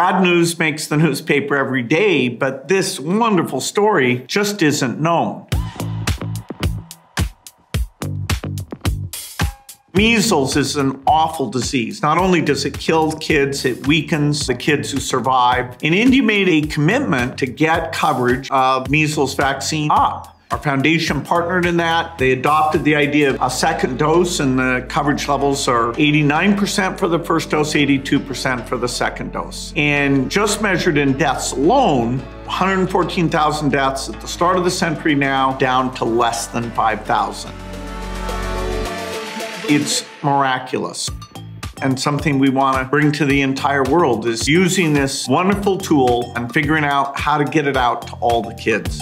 Bad news makes the newspaper every day, but this wonderful story just isn't known. Measles is an awful disease. Not only does it kill kids, it weakens the kids who survive. And India made a commitment to get coverage of measles vaccine up. Our foundation partnered in that. They adopted the idea of a second dose, and the coverage levels are 89% for the first dose, 82% for the second dose. And just measured in deaths alone, 114,000 deaths at the start of the century now, down to less than 5,000. It's miraculous and something we want to bring to the entire world is using this wonderful tool and figuring out how to get it out to all the kids.